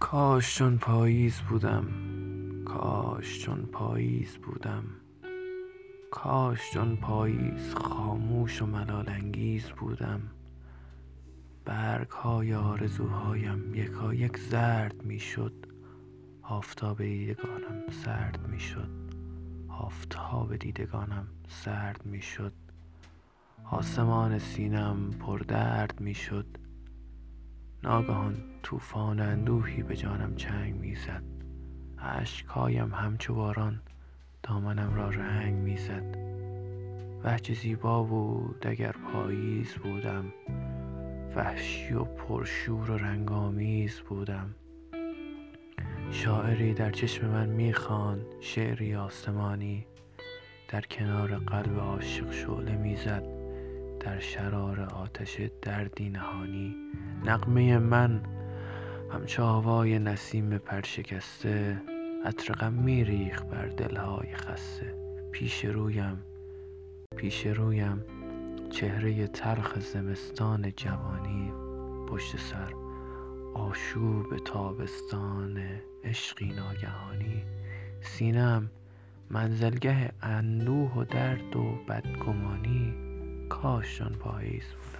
کاش چون پاییز بودم کاش چون پاییز بودم. کاش چون پاییز خاموش و ملال انگیز بودم. برگ های آرزوهایم یکایک زرد می شد آفتاب دیدگانم سرد می شد آفتاب دیدگانم سرد می شد آسمان سینم پردرد می شد ناگهان طوفان اندوهی به جانم چنگ می زد اشکهایم همچو باران دامنم را رنگ می زد وه چه زیبا بود اگر پاییز بودم. وحشی و پرشور و رنگ آمیز بودم. شاعری در چشم من می خواند شعری آسمانی. در کنار قلب عاشق شعله می زد در شرار آتش دردی نهانی. نغمه من. همچو آوای نسیم پرشکسته عطر غم می ریخت بر دلهای خسته. پیش رویم پیش رویم. چهره تلخ زمستان جوانی. پشت سر آشوب تابستان عشقی ناگهانی. سینه ام منزلگه اندوه و درد و بدگمانی. کاش چون پاییز بودم.